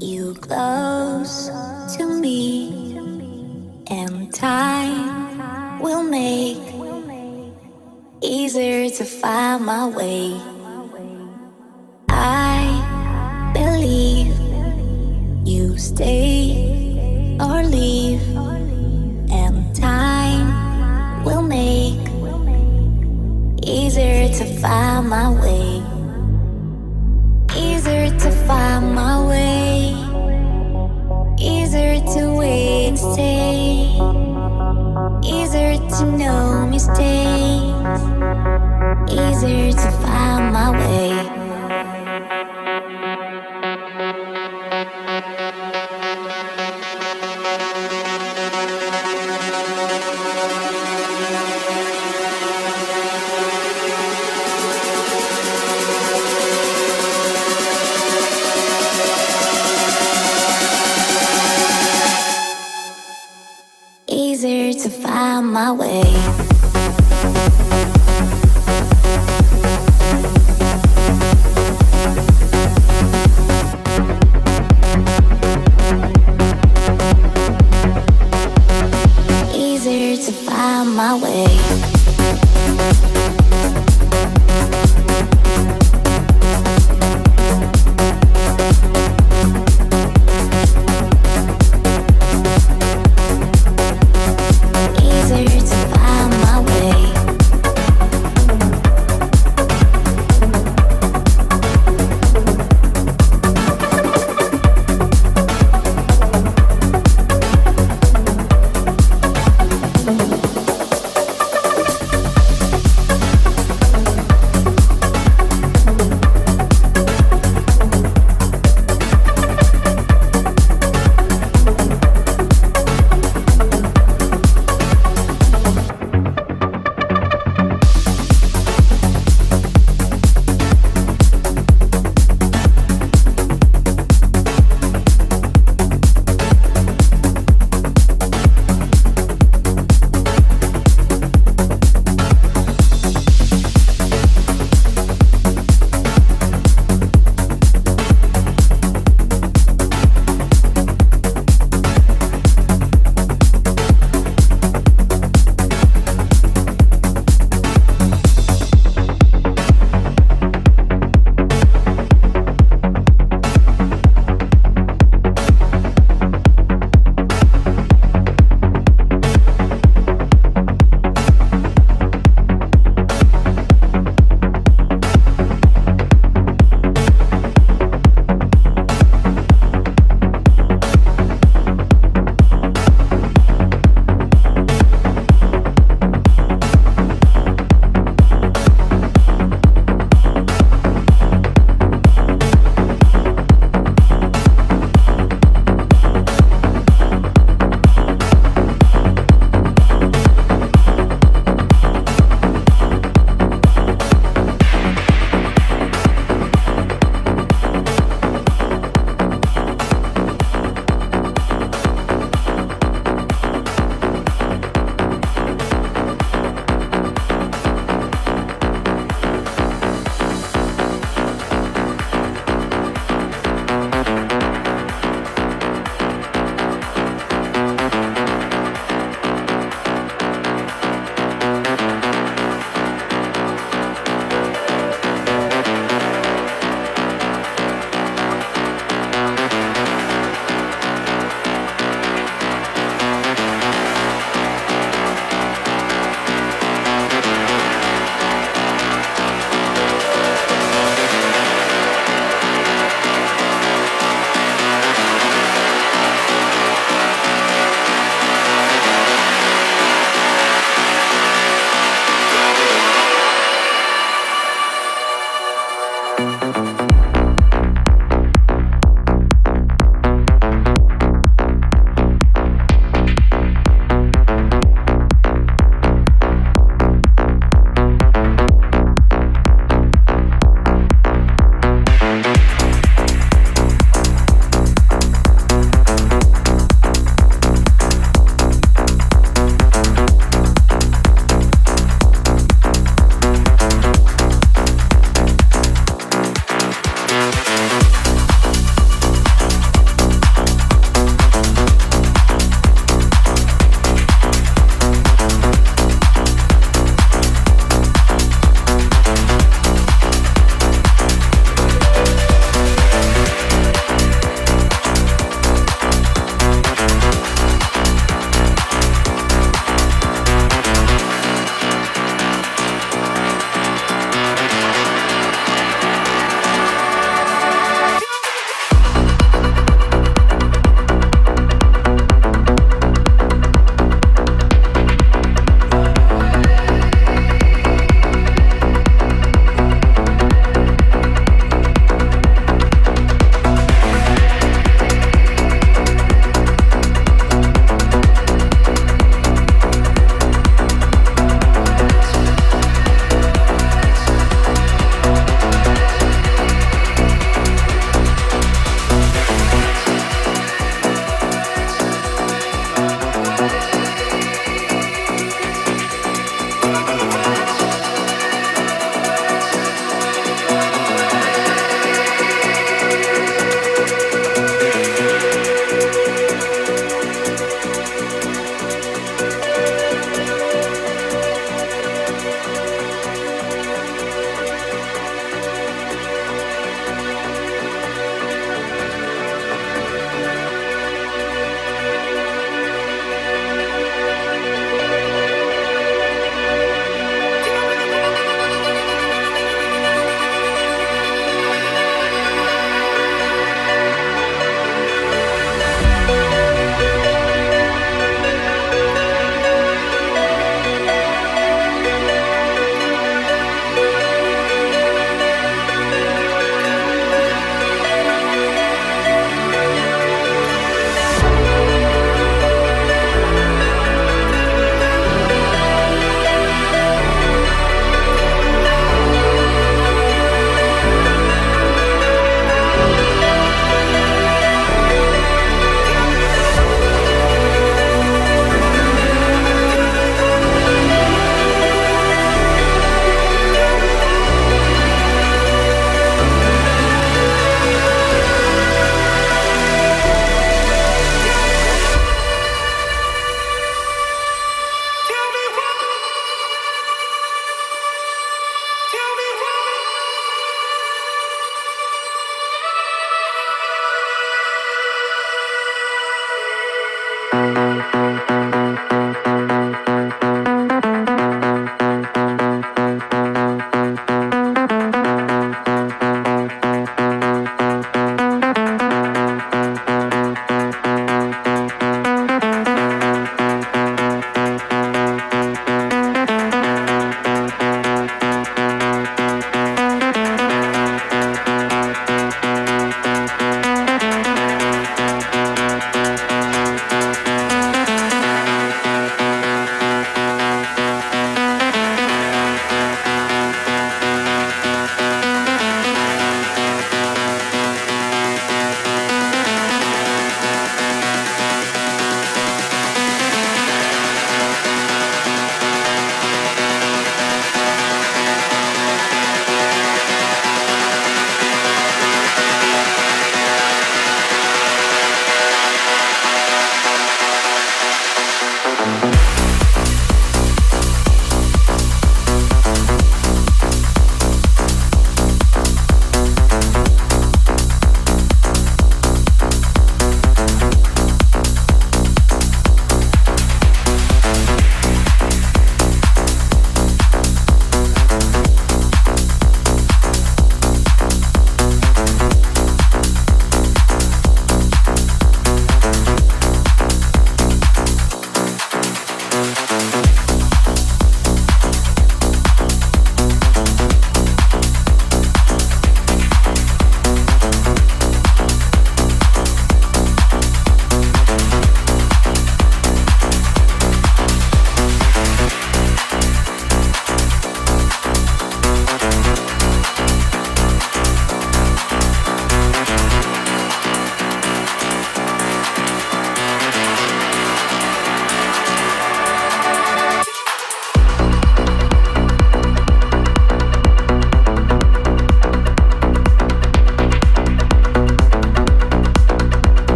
you close to me, and time will make easier to find my way. I believe you stay or leave, and time will make easier to find my way. Easier to find my way. Easier to wait and stay. Easier to know mistakes. Easier to find my way. My way.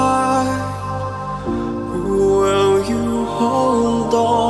Tide. Will you hold on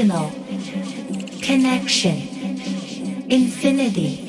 emotional, connection, infinity.